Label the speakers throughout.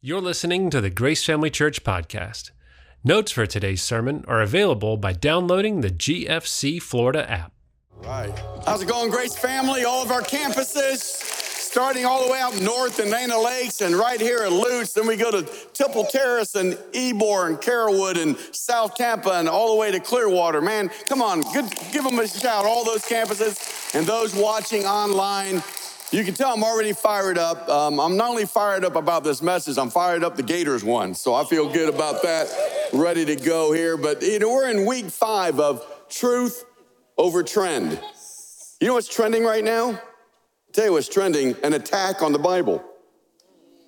Speaker 1: You're listening to the Grace Family Church podcast. Notes for today's sermon are available by downloading the GFC Florida app.
Speaker 2: Right. How's it going, Grace Family? All of our campuses, starting all the way out north in Land O' Lakes and right here at Lutz. Then we go to Temple Terrace and Ybor and Carrollwood and South Tampa and all the way to Clearwater. Man, come on, good, give them a shout, all those campuses and those watching online. You can tell I'm already fired up. Um, I'm not only fired up about this message, I'm fired up the Gators won. So I feel good about that, ready to go here. But you know, we're in week five of truth over trend. You know what's trending right now? I'll tell you what's trending an attack on the Bible.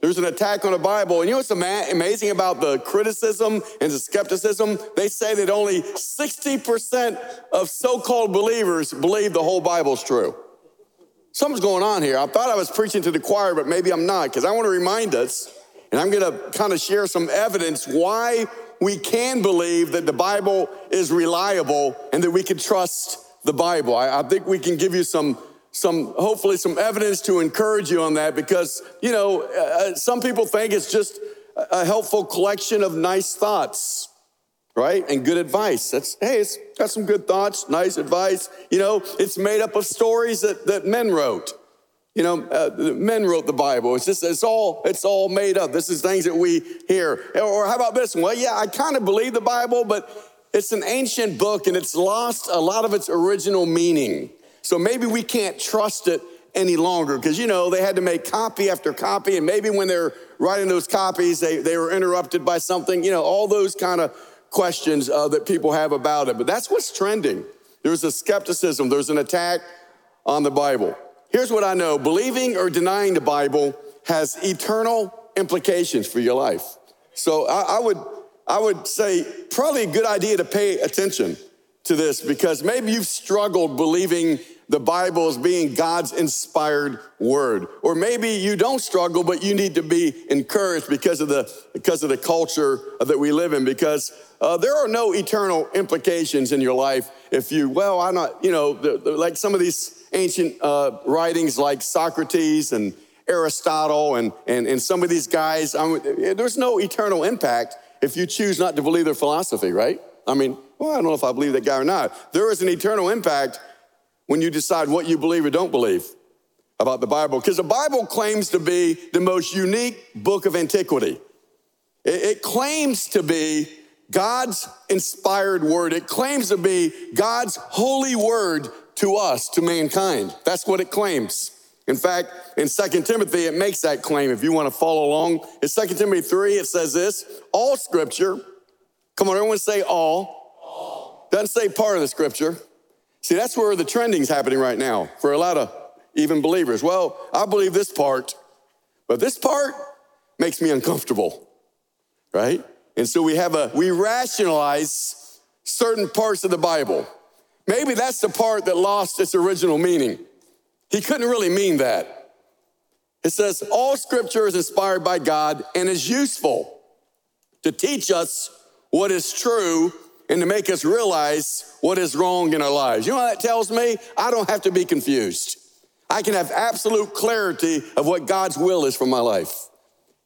Speaker 2: There's an attack on the Bible. And you know what's amazing about the criticism and the skepticism? They say that only 60% of so called believers believe the whole Bible's true. Something's going on here. I thought I was preaching to the choir, but maybe I'm not, because I want to remind us, and I'm going to kind of share some evidence why we can believe that the Bible is reliable and that we can trust the Bible. I, I think we can give you some some hopefully some evidence to encourage you on that because you know uh, some people think it's just a helpful collection of nice thoughts right? And good advice. That's, hey, it's got some good thoughts, nice advice. You know, it's made up of stories that, that men wrote. You know, uh, men wrote the Bible. It's just, it's all, it's all made up. This is things that we hear. Or how about this one? Well, yeah, I kind of believe the Bible, but it's an ancient book and it's lost a lot of its original meaning. So maybe we can't trust it any longer because, you know, they had to make copy after copy. And maybe when they're writing those copies, they, they were interrupted by something, you know, all those kind of questions uh, that people have about it. But that's what's trending. There's a skepticism, there's an attack on the Bible. Here's what I know believing or denying the Bible has eternal implications for your life. So I, I would, I would say probably a good idea to pay attention to this because maybe you've struggled believing the Bible as being God's inspired word. Or maybe you don't struggle, but you need to be encouraged because of the, because of the culture that we live in, because uh, there are no eternal implications in your life if you, well, I'm not, you know, the, the, like some of these ancient uh, writings like Socrates and Aristotle and, and, and some of these guys, I mean, there's no eternal impact if you choose not to believe their philosophy, right? I mean, well, I don't know if I believe that guy or not. There is an eternal impact when you decide what you believe or don't believe about the Bible. Because the Bible claims to be the most unique book of antiquity. It, claims to be God's inspired word. It claims to be God's holy word to us, to mankind. That's what it claims. In fact, in 2 Timothy, it makes that claim. If you want to follow along, in 2 Timothy 3, it says this all scripture, come on, everyone say all. all. Doesn't say part of the scripture. See, that's where the trending's happening right now for a lot of even believers. Well, I believe this part, but this part makes me uncomfortable, right? And so we have a, we rationalize certain parts of the Bible. Maybe that's the part that lost its original meaning. He couldn't really mean that. It says, all scripture is inspired by God and is useful to teach us what is true and to make us realize what is wrong in our lives. You know what that tells me? I don't have to be confused. I can have absolute clarity of what God's will is for my life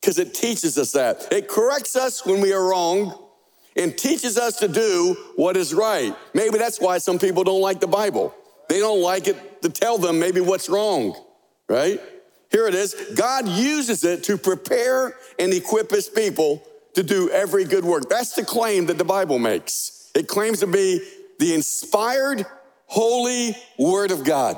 Speaker 2: because it teaches us that. It corrects us when we are wrong and teaches us to do what is right. Maybe that's why some people don't like the Bible. They don't like it to tell them maybe what's wrong, right? Here it is. God uses it to prepare and equip his people to do every good work. That's the claim that the Bible makes. It claims to be the inspired, holy Word of God.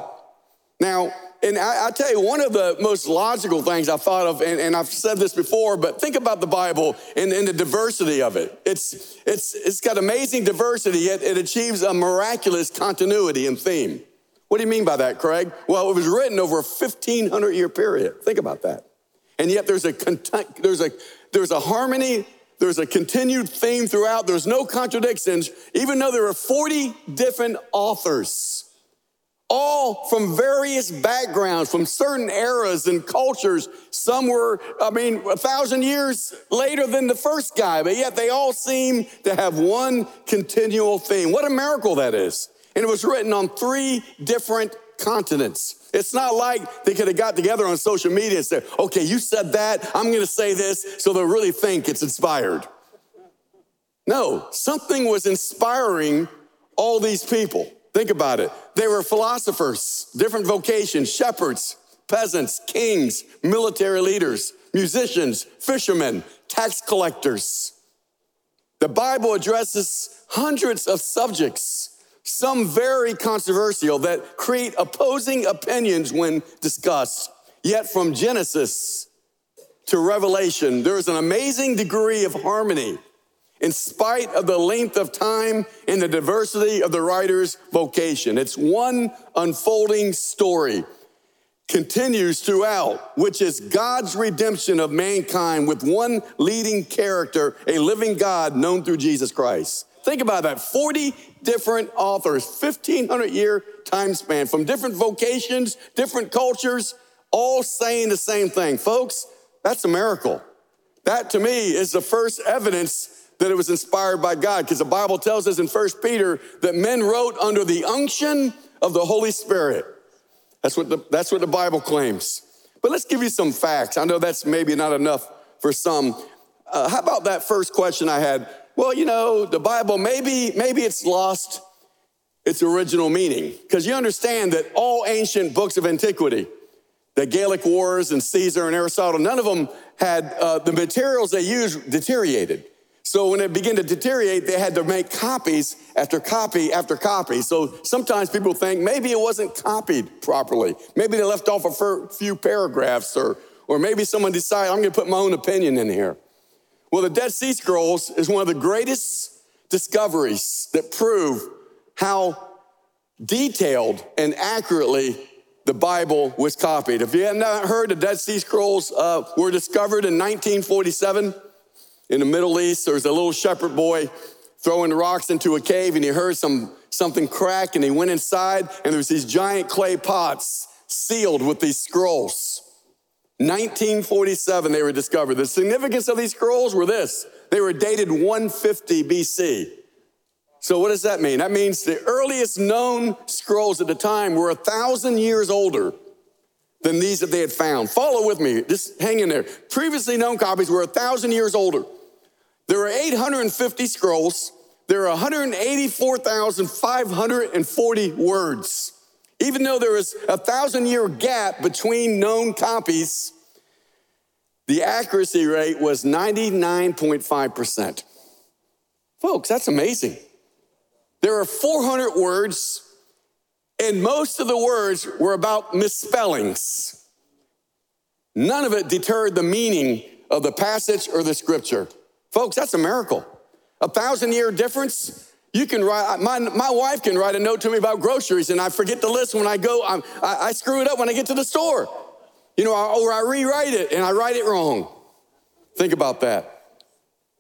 Speaker 2: Now, and I, I, tell you, one of the most logical things I thought of, and, and I've said this before, but think about the Bible and, and, the diversity of it. It's, it's, it's got amazing diversity, yet it achieves a miraculous continuity and theme. What do you mean by that, Craig? Well, it was written over a 1,500 year period. Think about that. And yet there's a, there's a, there's a harmony there's a continued theme throughout. There's no contradictions, even though there are 40 different authors, all from various backgrounds, from certain eras and cultures. Some were, I mean, a thousand years later than the first guy, but yet they all seem to have one continual theme. What a miracle that is. And it was written on three different continents. It's not like they could have got together on social media and said, okay, you said that, I'm gonna say this, so they'll really think it's inspired. No, something was inspiring all these people. Think about it. They were philosophers, different vocations, shepherds, peasants, kings, military leaders, musicians, fishermen, tax collectors. The Bible addresses hundreds of subjects, some very controversial, that create opposing opinions when discussed. Yet from Genesis to Revelation, there is an amazing degree of harmony in spite of the length of time and the diversity of the writer's vocation. It's one unfolding story continues throughout, which is God's redemption of mankind with one leading character, a living God known through Jesus Christ. Think about that 40 different authors, 1500 year time span from different vocations, different cultures, all saying the same thing. Folks, that's a miracle. That to me is the first evidence that it was inspired by God because the Bible tells us in 1 Peter that men wrote under the unction of the Holy Spirit. That's what the, that's what the Bible claims. But let's give you some facts. I know that's maybe not enough for some. Uh, how about that first question I had? Well, you know, the Bible, maybe, maybe it's lost its original meaning. Because you understand that all ancient books of antiquity, the Gallic Wars and Caesar and Aristotle, none of them had uh, the materials they used deteriorated. So when it began to deteriorate, they had to make copies after copy after copy. So sometimes people think maybe it wasn't copied properly. Maybe they left off a few paragraphs, or, or maybe someone decided, I'm going to put my own opinion in here. Well, the Dead Sea Scrolls is one of the greatest discoveries that prove how detailed and accurately the Bible was copied. If you have not heard, the Dead Sea Scrolls uh, were discovered in 1947 in the Middle East, there was a little shepherd boy throwing rocks into a cave and he heard some, something crack and he went inside and there was these giant clay pots sealed with these scrolls. 1947 they were discovered. The significance of these scrolls were this. They were dated 150 BC. So what does that mean? That means the earliest known scrolls at the time were a thousand years older than these that they had found. Follow with me, just hang in there. Previously known copies were a thousand years older. There are 850 scrolls. There are 184,540 words. Even though there was a thousand year gap between known copies, the accuracy rate was 99.5%. Folks, that's amazing. There are 400 words, and most of the words were about misspellings. None of it deterred the meaning of the passage or the scripture. Folks, that's a miracle. A thousand year difference. You can write, my, my wife can write a note to me about groceries and I forget the list when I go, I, I screw it up when I get to the store. You know, or I rewrite it and I write it wrong. Think about that.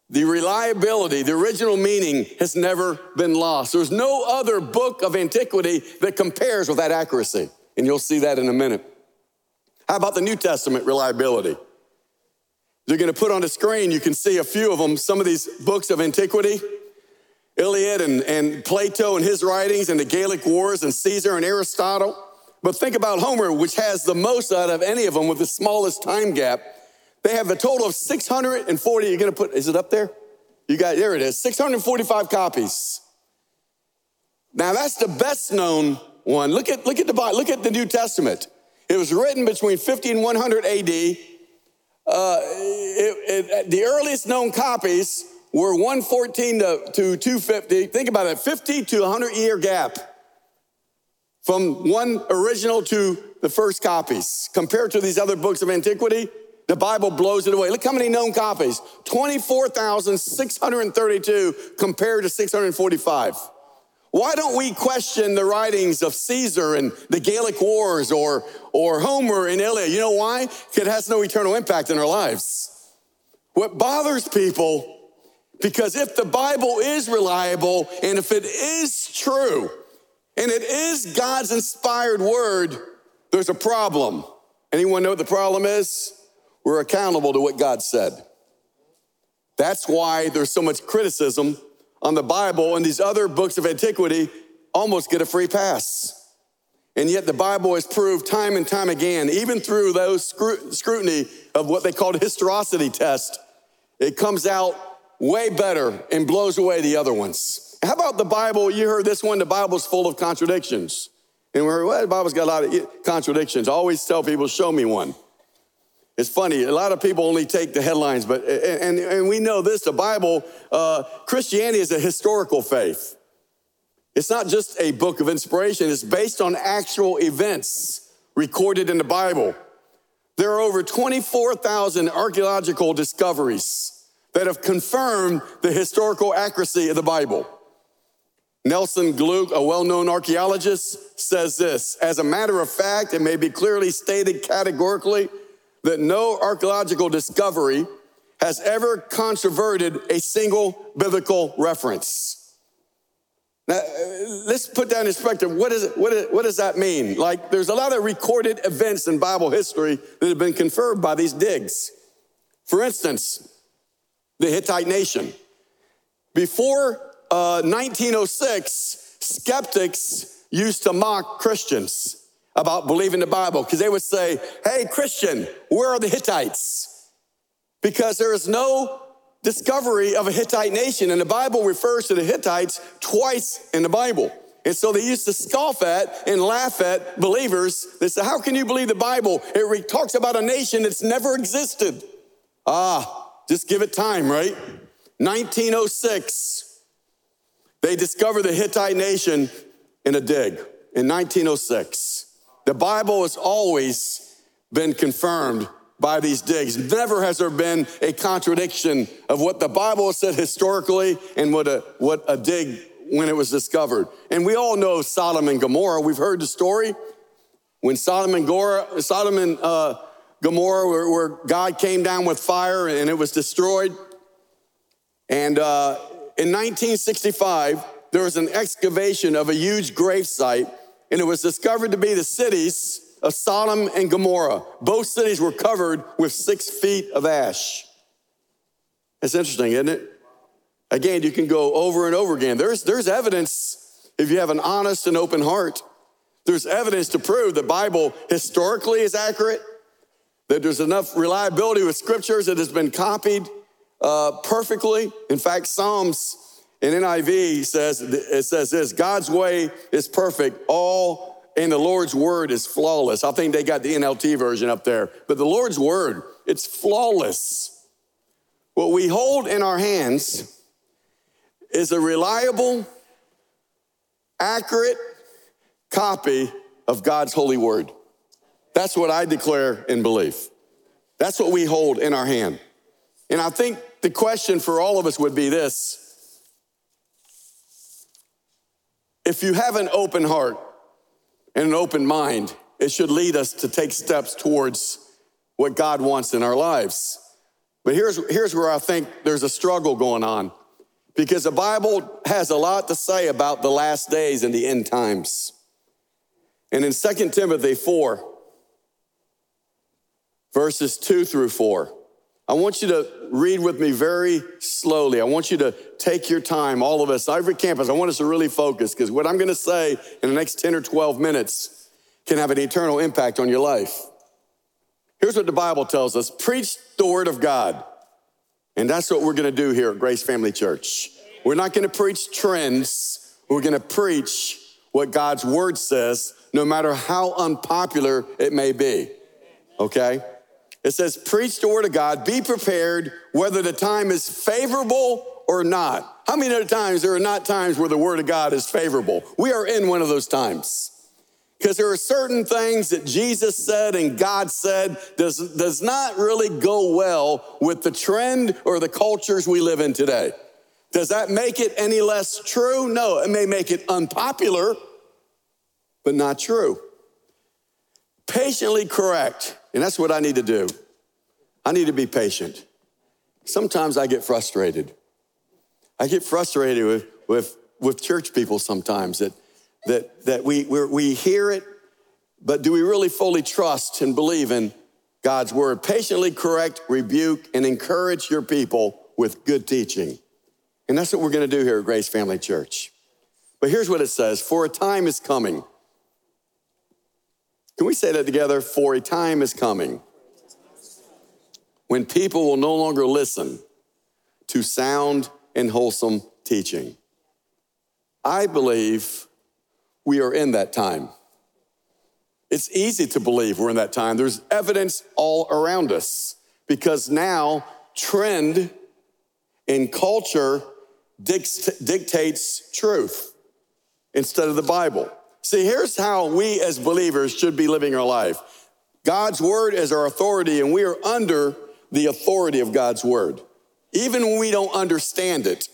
Speaker 2: The reliability, the original meaning has never been lost. There's no other book of antiquity that compares with that accuracy. And you'll see that in a minute. How about the New Testament reliability? They're going to put on the screen, you can see a few of them, some of these books of antiquity. Iliad and, and Plato and his writings and the Gallic Wars and Caesar and Aristotle. But think about Homer, which has the most out of any of them with the smallest time gap. They have a total of 640. You're going to put, is it up there? You got, there it is, 645 copies. Now that's the best known one. Look at, look at the, look at the New Testament. It was written between 50 and 100 AD. Uh, it, it, the earliest known copies were 114 to, to 250. Think about it 50 to 100 year gap from one original to the first copies. Compared to these other books of antiquity, the Bible blows it away. Look how many known copies 24,632 compared to 645. Why don't we question the writings of Caesar and the Gallic Wars or, or Homer and Iliad? You know why? It has no eternal impact in our lives. What bothers people, because if the Bible is reliable and if it is true and it is God's inspired word, there's a problem. Anyone know what the problem is? We're accountable to what God said. That's why there's so much criticism on the Bible and these other books of antiquity almost get a free pass. And yet the Bible has proved time and time again, even through those scrutiny of what they called historicity test, it comes out way better and blows away the other ones. How about the Bible? You heard this one, the Bible's full of contradictions. And we're, well, the Bible's got a lot of contradictions. I always tell people, show me one. It's funny, a lot of people only take the headlines, but, and, and we know this the Bible, uh, Christianity is a historical faith. It's not just a book of inspiration, it's based on actual events recorded in the Bible. There are over 24,000 archaeological discoveries that have confirmed the historical accuracy of the Bible. Nelson Glueck, a well known archaeologist, says this As a matter of fact, it may be clearly stated categorically that no archaeological discovery has ever controverted a single biblical reference. Now, let's put that in perspective. What, is what, is, what does that mean? Like, there's a lot of recorded events in Bible history that have been confirmed by these digs. For instance, the Hittite nation. Before uh, 1906, skeptics used to mock Christians about believing the Bible because they would say, Hey, Christian, where are the Hittites? Because there is no discovery of a Hittite nation. And the Bible refers to the Hittites twice in the Bible. And so they used to scoff at and laugh at believers. They said, How can you believe the Bible? It talks about a nation that's never existed. Ah, just give it time, right? 1906, they discovered the Hittite nation in a dig in 1906. The Bible has always been confirmed by these digs. Never has there been a contradiction of what the Bible said historically and what a, what a dig when it was discovered. And we all know Sodom and Gomorrah. We've heard the story when Sodom and Gomorrah, Sodom and uh, Gomorrah, where, where, God came down with fire and it was destroyed. And uh, in 1965, there was an excavation of a huge grave site and it was discovered to be the cities of Sodom and Gomorrah. Both cities were covered with six feet of ash. It's interesting, isn't it? Again, you can go over and over again. There's, there's evidence if you have an honest and open heart. There's evidence to prove the Bible historically is accurate, that there's enough reliability with scriptures that has been copied uh, perfectly. In fact, Psalms in NIV says it says this: God's way is perfect. All in the Lord's word is flawless. I think they got the NLT version up there, but the Lord's word it's flawless. What we hold in our hands is a reliable, accurate copy of God's holy word. That's what I declare in belief. That's what we hold in our hand. And I think the question for all of us would be this If you have an open heart and an open mind, it should lead us to take steps towards what God wants in our lives. But here's, here's where I think there's a struggle going on because the Bible has a lot to say about the last days and the end times. And in 2 Timothy 4, verses 2 through 4, I want you to read with me very slowly. I want you to take your time, all of us, Ybor Campus. I want us to really focus because what I'm going to say in the next 10 or 12 minutes can have an eternal impact on your life. Here's what the Bible tells us preach the word of God. And that's what we're going to do here at Grace Family Church. We're not going to preach trends, we're going to preach what God's word says, no matter how unpopular it may be. Okay? It says, preach the word of God, be prepared whether the time is favorable or not. How many other times there are not times where the word of God is favorable? We are in one of those times. Because there are certain things that Jesus said and God said does, does not really go well with the trend or the cultures we live in today. Does that make it any less true? No, it may make it unpopular, but not true. Patiently correct and that's what I need to do. I need to be patient. Sometimes I get frustrated. I get frustrated with, with, with church people sometimes that, that, that we, we hear it, but do we really fully trust and believe in God's word? Patiently correct, rebuke, and encourage your people with good teaching. And that's what we're going to do here at Grace Family Church. But here's what it says For a time is coming Can we say that together? For a time is coming when people will no longer listen to sound and wholesome teaching. I believe we are in that time. It's easy to believe we're in that time. There's evidence all around us because now trend in culture dictates truth instead of the Bible. See, here's how we as believers should be living our life God's word is our authority, and we are under the authority of God's word. Even when we don't understand it,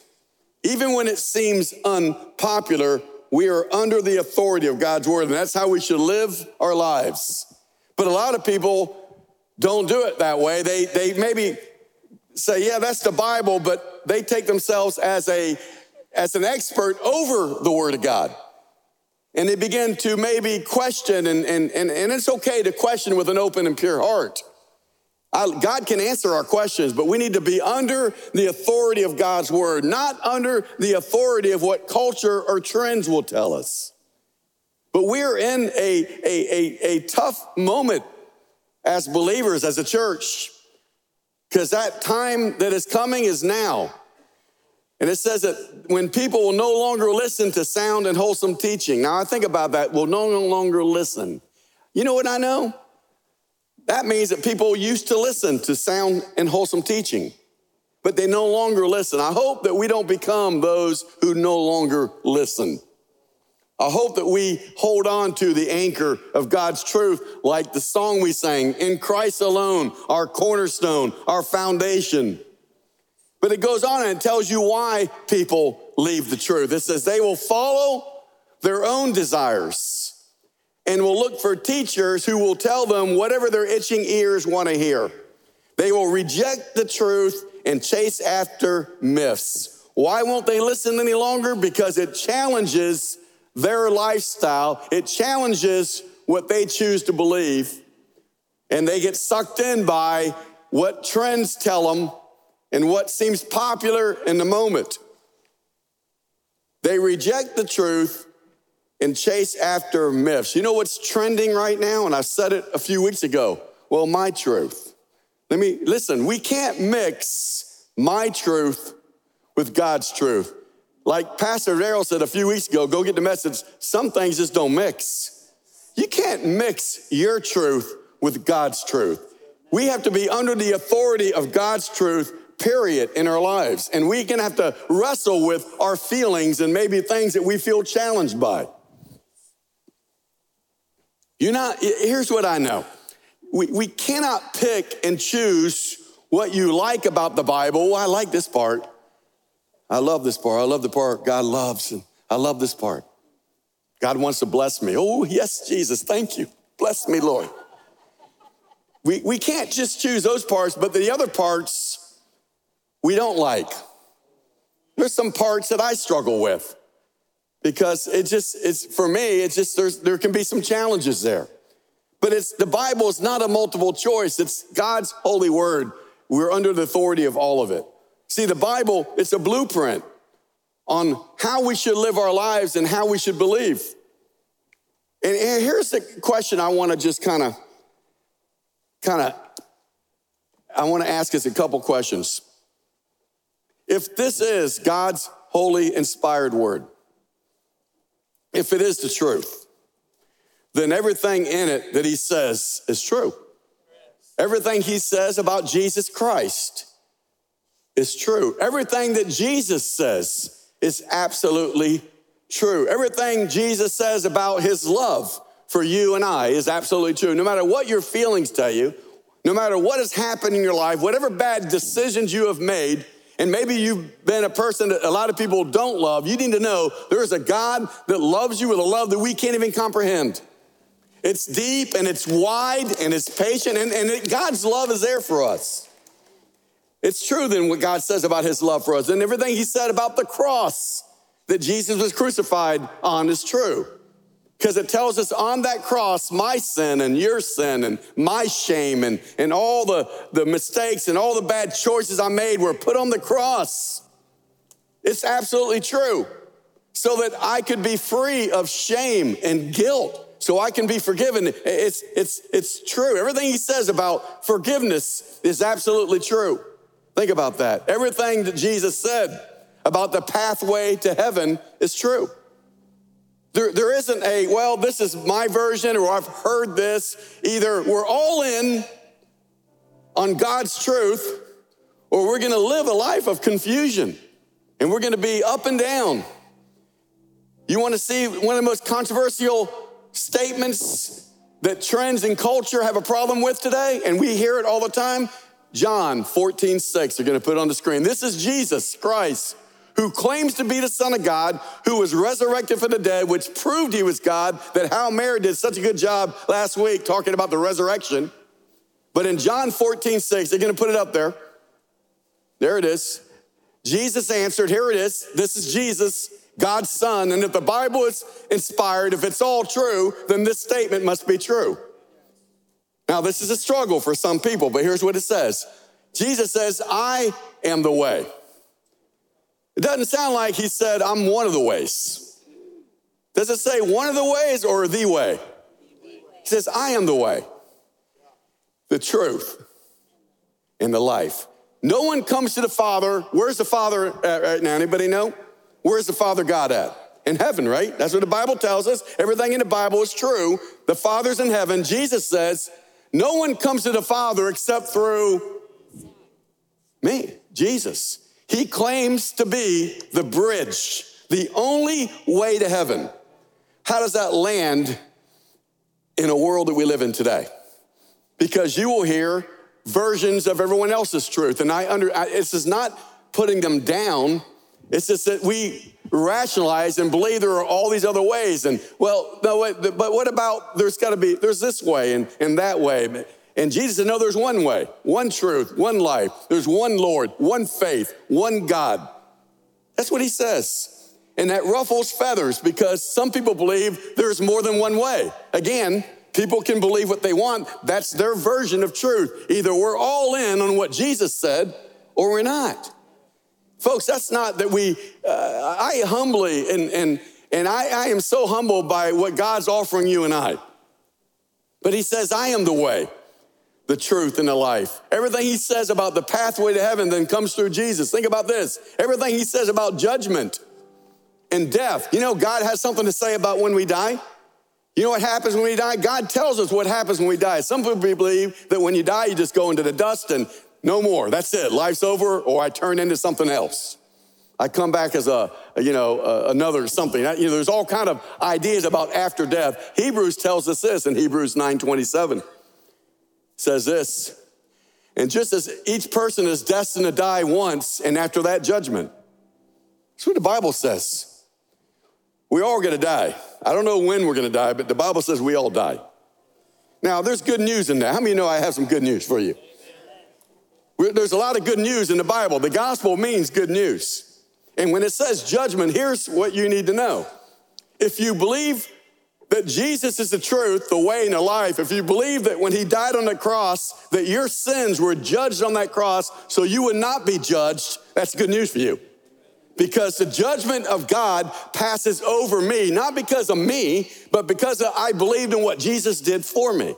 Speaker 2: even when it seems unpopular, we are under the authority of God's word, and that's how we should live our lives. But a lot of people don't do it that way. They, they maybe say, yeah, that's the Bible, but they take themselves as a as an expert over the word of God. And they begin to maybe question, and, and, and, and it's okay to question with an open and pure heart. I, God can answer our questions, but we need to be under the authority of God's word, not under the authority of what culture or trends will tell us. But we're in a, a, a, a tough moment as believers, as a church, because that time that is coming is now. And it says that when people will no longer listen to sound and wholesome teaching. Now, I think about that, will no longer listen. You know what I know? That means that people used to listen to sound and wholesome teaching, but they no longer listen. I hope that we don't become those who no longer listen. I hope that we hold on to the anchor of God's truth, like the song we sang, in Christ alone, our cornerstone, our foundation. But it goes on and tells you why people leave the truth. It says they will follow their own desires and will look for teachers who will tell them whatever their itching ears want to hear. They will reject the truth and chase after myths. Why won't they listen any longer? Because it challenges their lifestyle, it challenges what they choose to believe, and they get sucked in by what trends tell them and what seems popular in the moment. They reject the truth and chase after myths. You know what's trending right now? And I said it a few weeks ago. Well, my truth. Let me listen, we can't mix my truth with God's truth. Like Pastor Daryl said a few weeks ago, go get the message. Some things just don't mix. You can't mix your truth with God's truth. We have to be under the authority of God's truth, period, in our lives. And we can have to wrestle with our feelings and maybe things that we feel challenged by. You know, here's what I know. We, we cannot pick and choose what you like about the Bible. Well, I like this part. I love this part. I love the part God loves. And I love this part. God wants to bless me. Oh, yes, Jesus. Thank you. Bless me, Lord. We, we can't just choose those parts, but the other parts we don't like. There's some parts that I struggle with because it just it's for me it's just there's there can be some challenges there. But it's the bible is not a multiple choice. It's god's holy word. We're under the authority of all of it. See the bible it's a blueprint on how we should live our lives and how we should believe. And here's the question i want to just kind of kind of i want to ask us a couple questions if this is god's holy inspired word if it is the truth, then everything in it that he says is true. Everything he says about Jesus Christ is true. Everything that Jesus says is absolutely true. Everything Jesus says about his love for you and I is absolutely true. No matter what your feelings tell you, no matter what has happened in your life, whatever bad decisions you have made, and maybe you've been a person that a lot of people don't love, you need to know there is a God that loves you with a love that we can't even comprehend. It's deep and it's wide and it's patient, and, and it, God's love is there for us. It's true then what God says about his love for us, and everything he said about the cross that Jesus was crucified on is true because it tells us on that cross, my sin and your sin and my shame and, and all the, the mistakes and all the bad choices I made were put on the cross. It's absolutely true. So that I could be free of shame and guilt, so I can be forgiven. It's, it's, it's true. Everything he says about forgiveness is absolutely true. Think about that. Everything that Jesus said about the pathway to heaven is true. There, there isn't a, well, this is my version or I've heard this. Either we're all in on God's truth or we're going to live a life of confusion and we're going to be up and down. You want to see one of the most controversial statements that trends in culture have a problem with today, and we hear it all the time? John 14, 6. They're going to put it on the screen. This is Jesus Christ who claims to be the Son of God, who was resurrected from the dead, which proved he was God, that Hal Mary did such a good job last week talking about the resurrection. But in John 14, 6, they're gonna put it up there. There it is. Jesus answered, Here it is. This is Jesus, God's Son. And if the Bible is inspired, if it's all true, then this statement must be true. Now, this is a struggle for some people, but here's what it says Jesus says, I am the way. It doesn't sound like he said, I'm one of the ways. Does it say one of the ways or the way? He says, I am the way, the truth, and the life. No one comes to the Father. Where's the Father at right now? Anybody know? Where's the Father God at? In heaven, right? That's what the Bible tells us. Everything in the Bible is true. The Father's in heaven. Jesus says, No one comes to the Father except through me, Jesus. He claims to be the bridge, the only way to heaven. How does that land in a world that we live in today? Because you will hear versions of everyone else's truth. And I under I, this is not putting them down. It's just that we rationalize and believe there are all these other ways. And well, no, wait, but what about there's got to be there's this way and, and that way. And Jesus said, No, there's one way, one truth, one life. There's one Lord, one faith, one God. That's what he says. And that ruffles feathers because some people believe there's more than one way. Again, people can believe what they want. That's their version of truth. Either we're all in on what Jesus said or we're not. Folks, that's not that we, uh, I humbly, and, and, and I, I am so humbled by what God's offering you and I. But he says, I am the way the truth, and the life. Everything he says about the pathway to heaven then comes through Jesus. Think about this everything he says about judgment and death. You know, God has something to say about when we die. You know what happens when we die? God tells us what happens when we die. Some people believe that when you die, you just go into the dust and no more. That's it. Life's over, or I turn into something else. I come back as a, you know, another something. You know, there's all kind of ideas about after death. Hebrews tells us this in Hebrews 9:27 says this And just as each person is destined to die once, and after that, judgment. That's what the Bible says. We all are gonna die. I don't know when we're gonna die, but the Bible says we all die. Now, there's good news in that. How many know I have some good news for you? There's a lot of good news in the Bible. The gospel means good news. And when it says judgment, here's what you need to know. If you believe that Jesus is the truth, the way, and the life, if you believe that when he died on the cross, that your sins were judged on that cross so you would not be judged, that's good news for you. Because the judgment of God passes over me, not because of me, but because I believed in what Jesus did for me.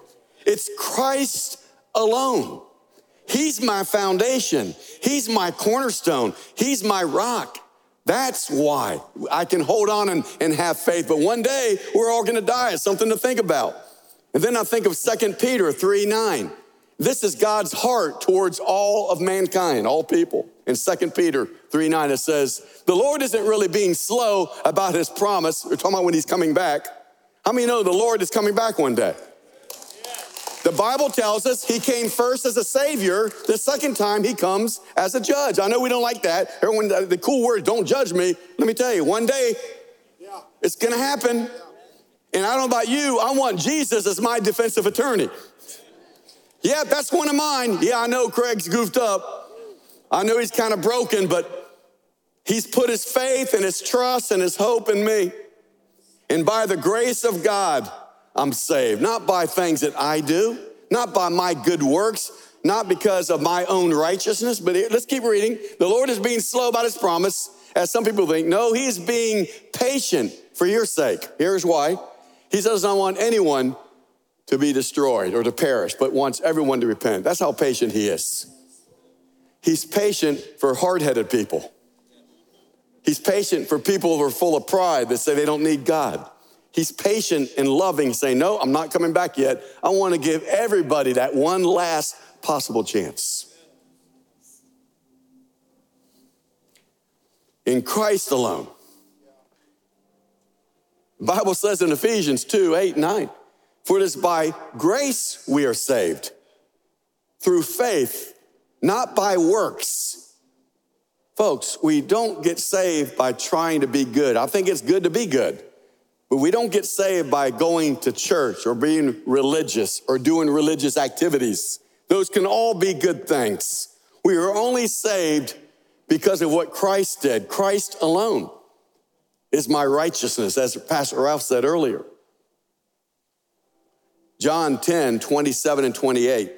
Speaker 2: It's Christ alone. He's my foundation. He's my cornerstone. He's my rock. That's why I can hold on and, and have faith. But one day we're all gonna die. It's something to think about. And then I think of 2 Peter 3 9. This is God's heart towards all of mankind, all people. In 2 Peter 3 9, it says, The Lord isn't really being slow about his promise. We're talking about when he's coming back. How many know the Lord is coming back one day? The Bible tells us he came first as a savior. The second time he comes as a judge. I know we don't like that. Everyone, the cool word, don't judge me. Let me tell you, one day it's gonna happen. Yeah. And I don't know about you, I want Jesus as my defensive attorney. Yeah, that's one of mine. Yeah, I know Craig's goofed up. I know he's kind of broken, but he's put his faith and his trust and his hope in me. And by the grace of God, I'm saved. Not by things that I do, not by my good works, not because of my own righteousness, but let's keep reading. The Lord is being slow about his promise, as some people think. No, he is being patient for your sake. Here's why. He does not want anyone to be destroyed or to perish, but wants everyone to repent. That's how patient he is. He's patient for hard headed people. He's patient for people who are full of pride that say they don't need God. He's patient and loving, saying, No, I'm not coming back yet. I want to give everybody that one last possible chance. In Christ alone. The Bible says in Ephesians 2 8, 9, for it is by grace we are saved through faith, not by works. Folks, we don't get saved by trying to be good. I think it's good to be good. But we don't get saved by going to church or being religious or doing religious activities. Those can all be good things. We are only saved because of what Christ did. Christ alone is my righteousness, as Pastor Ralph said earlier. John 10, 27 and 28.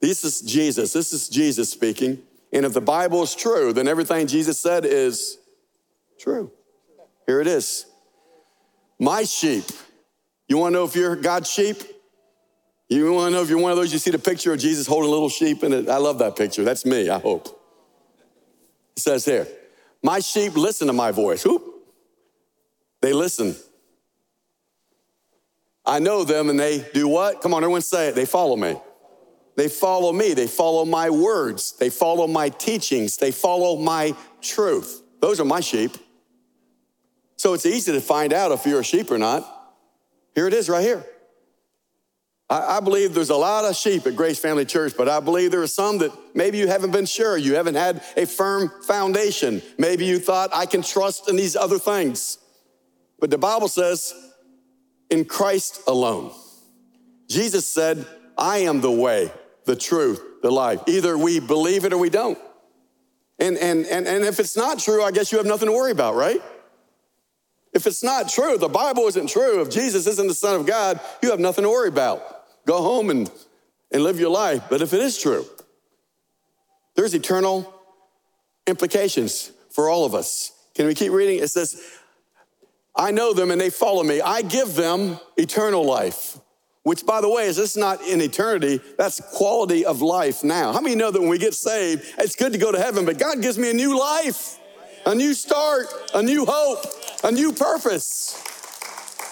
Speaker 2: This is Jesus. This is Jesus speaking. And if the Bible is true, then everything Jesus said is true. Here it is. My sheep. You want to know if you're God's sheep? You want to know if you're one of those, you see the picture of Jesus holding a little sheep in it? I love that picture. That's me, I hope. It says here, my sheep listen to my voice. Who? They listen. I know them and they do what? Come on, everyone say it. They follow me. They follow me. They follow my words. They follow my teachings. They follow my truth. Those are my sheep. So it's easy to find out if you're a sheep or not. Here it is right here. I, I, believe there's a lot of sheep at Grace Family Church, but I believe there are some that maybe you haven't been sure. You haven't had a firm foundation. Maybe you thought, I can trust in these other things. But the Bible says, in Christ alone. Jesus said, I am the way, the truth, the life. Either we believe it or we don't. And, and, and, and if it's not true, I guess you have nothing to worry about, right? If it's not true, the Bible isn't true, if Jesus isn't the Son of God, you have nothing to worry about. Go home and, and live your life. But if it is true, there's eternal implications for all of us. Can we keep reading? It says, I know them and they follow me. I give them eternal life, which, by the way, is this not in eternity? That's quality of life now. How many know that when we get saved, it's good to go to heaven, but God gives me a new life, a new start, a new hope, a new purpose.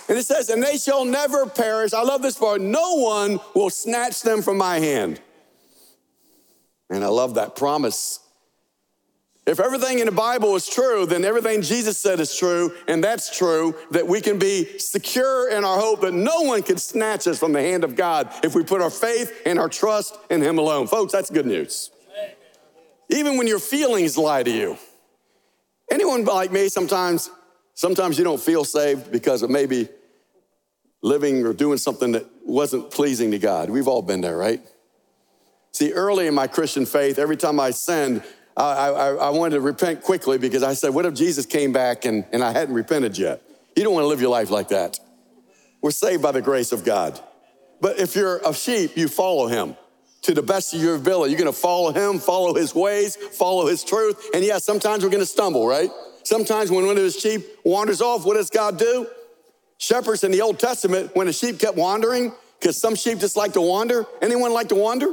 Speaker 2: And it says, and they shall never perish. I love this part. No one will snatch them from my hand. And I love that promise. If everything in the Bible is true, then everything Jesus said is true, and that's true, that we can be secure in our hope that no one can snatch us from the hand of God if we put our faith and our trust in Him alone. Folks, that's good news. Even when your feelings lie to you. Anyone like me, sometimes Sometimes you don't feel saved because of maybe living or doing something that wasn't pleasing to God. We've all been there, right? See, early in my Christian faith, every time I sinned, I, I, I, wanted to repent quickly because I said, What if Jesus came back and, and I hadn't repented yet? You don't want to live your life like that. We're saved by the grace of God. But if you're a sheep, you follow him to the best of your ability. You're to follow him, follow his ways, follow his truth. And yeah, sometimes we're to stumble, right? Sometimes when one of his sheep wanders off, what does God do? Shepherds in the Old Testament, when a sheep kept wandering, because some sheep just like to wander. Anyone like to wander?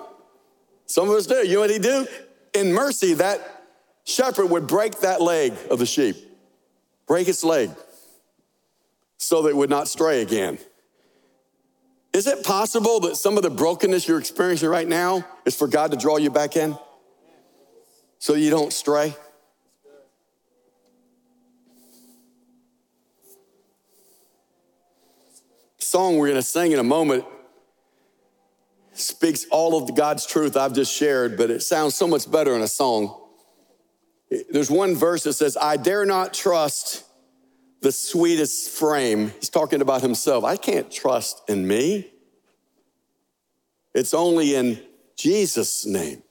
Speaker 2: Some of us do. You know what he do? In mercy, that shepherd would break that leg of the sheep, break its leg, so that it would not stray again. Is it possible that some of the brokenness you're experiencing right now is for God to draw you back in so you don't stray? song we're going to sing in a moment speaks all of God's truth I've just shared, but it sounds so much better in a song. There's one verse that says, I dare not trust the sweetest frame. He's talking about himself. I can't trust in me. It's only in Jesus' name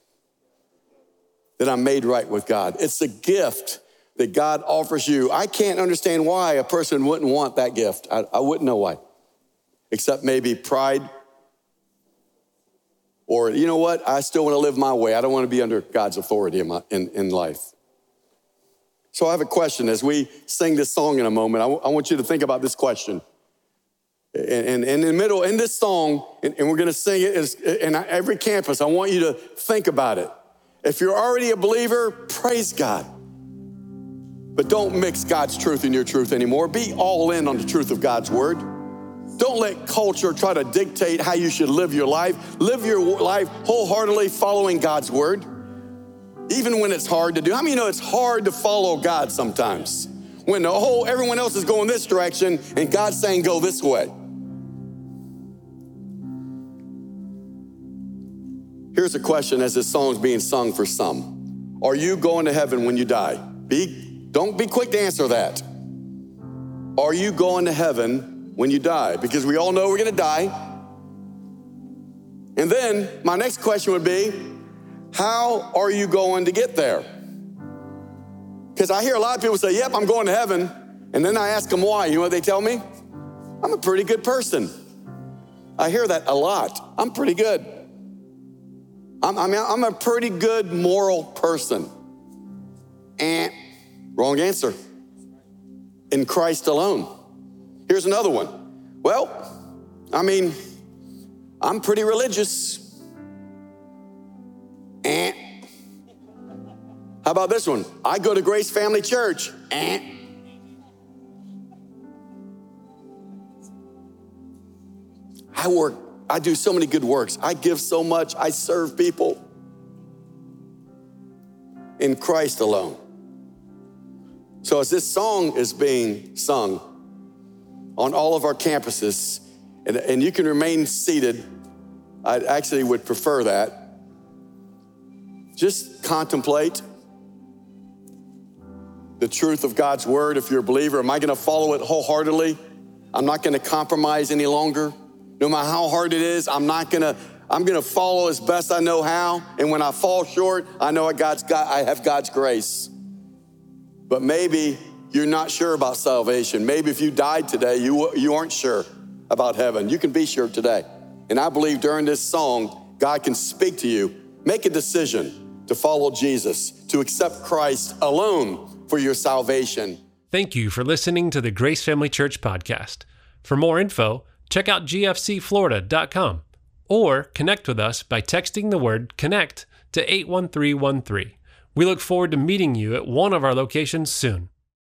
Speaker 2: that I'm made right with God. It's a gift that God offers you. I can't understand why a person wouldn't want that gift. I, I wouldn't know why except maybe pride. Or, you know what? I still want to live my way. I don't want to be under God's authority in, my, in, in life. So I have a question as we sing this song in a moment. I, w- I want you to think about this question And, and, and in the middle, in this song, and, and we're going to sing it, is, in every campus, I want you to think about it. If you're already a believer, praise God. But don't mix God's truth in your truth anymore. Be all in on the truth of God's word. Don't let culture try to dictate how you should live your life. Live your life wholeheartedly following God's word, even when it's hard to do. How many you know it's hard to follow God sometimes? When the whole everyone else is going this direction and God's saying go this way. Here's a question as this song's being sung for some. Are you going to heaven when you die? Be don't be quick to answer that. Are you going to heaven when you die? Because we all know we're going to die. And then my next question would be how are you going to get there? Because I hear a lot of people say, Yep, I'm going to heaven. And then I ask them why. You know what they tell me? I'm a pretty good person. I hear that a lot. I'm pretty good. I'm, I mean, I'm a pretty good moral person. And Wrong answer. In Christ alone. Here's another one. Well, I mean, I'm pretty religious. Eh. How about this one? I go to Grace Family Church. Eh. I work, I do so many good works. I give so much. I serve people in Christ alone. So, as this song is being sung on all of our campuses, and, and you can remain seated, I actually would prefer that. Just contemplate the truth of God's word. If you're a believer, am I going to follow it wholeheartedly? I'm not going to compromise any longer. No matter how hard it is, I'm not going to. I'm going to follow as best I know how. And when I fall short, I know God's got, I have God's grace. But maybe you're not sure about salvation. Maybe if you died today, you, you aren't sure about heaven. You can be sure today. And I believe during this song, God can speak to you. Make a decision to follow Jesus, to accept Christ alone for your salvation.
Speaker 1: Thank you for listening to the Grace Family Church podcast. For more info, check out gfcflorida.com or connect with us by texting the word connect to 81313. We look forward to meeting you at one of our locations soon.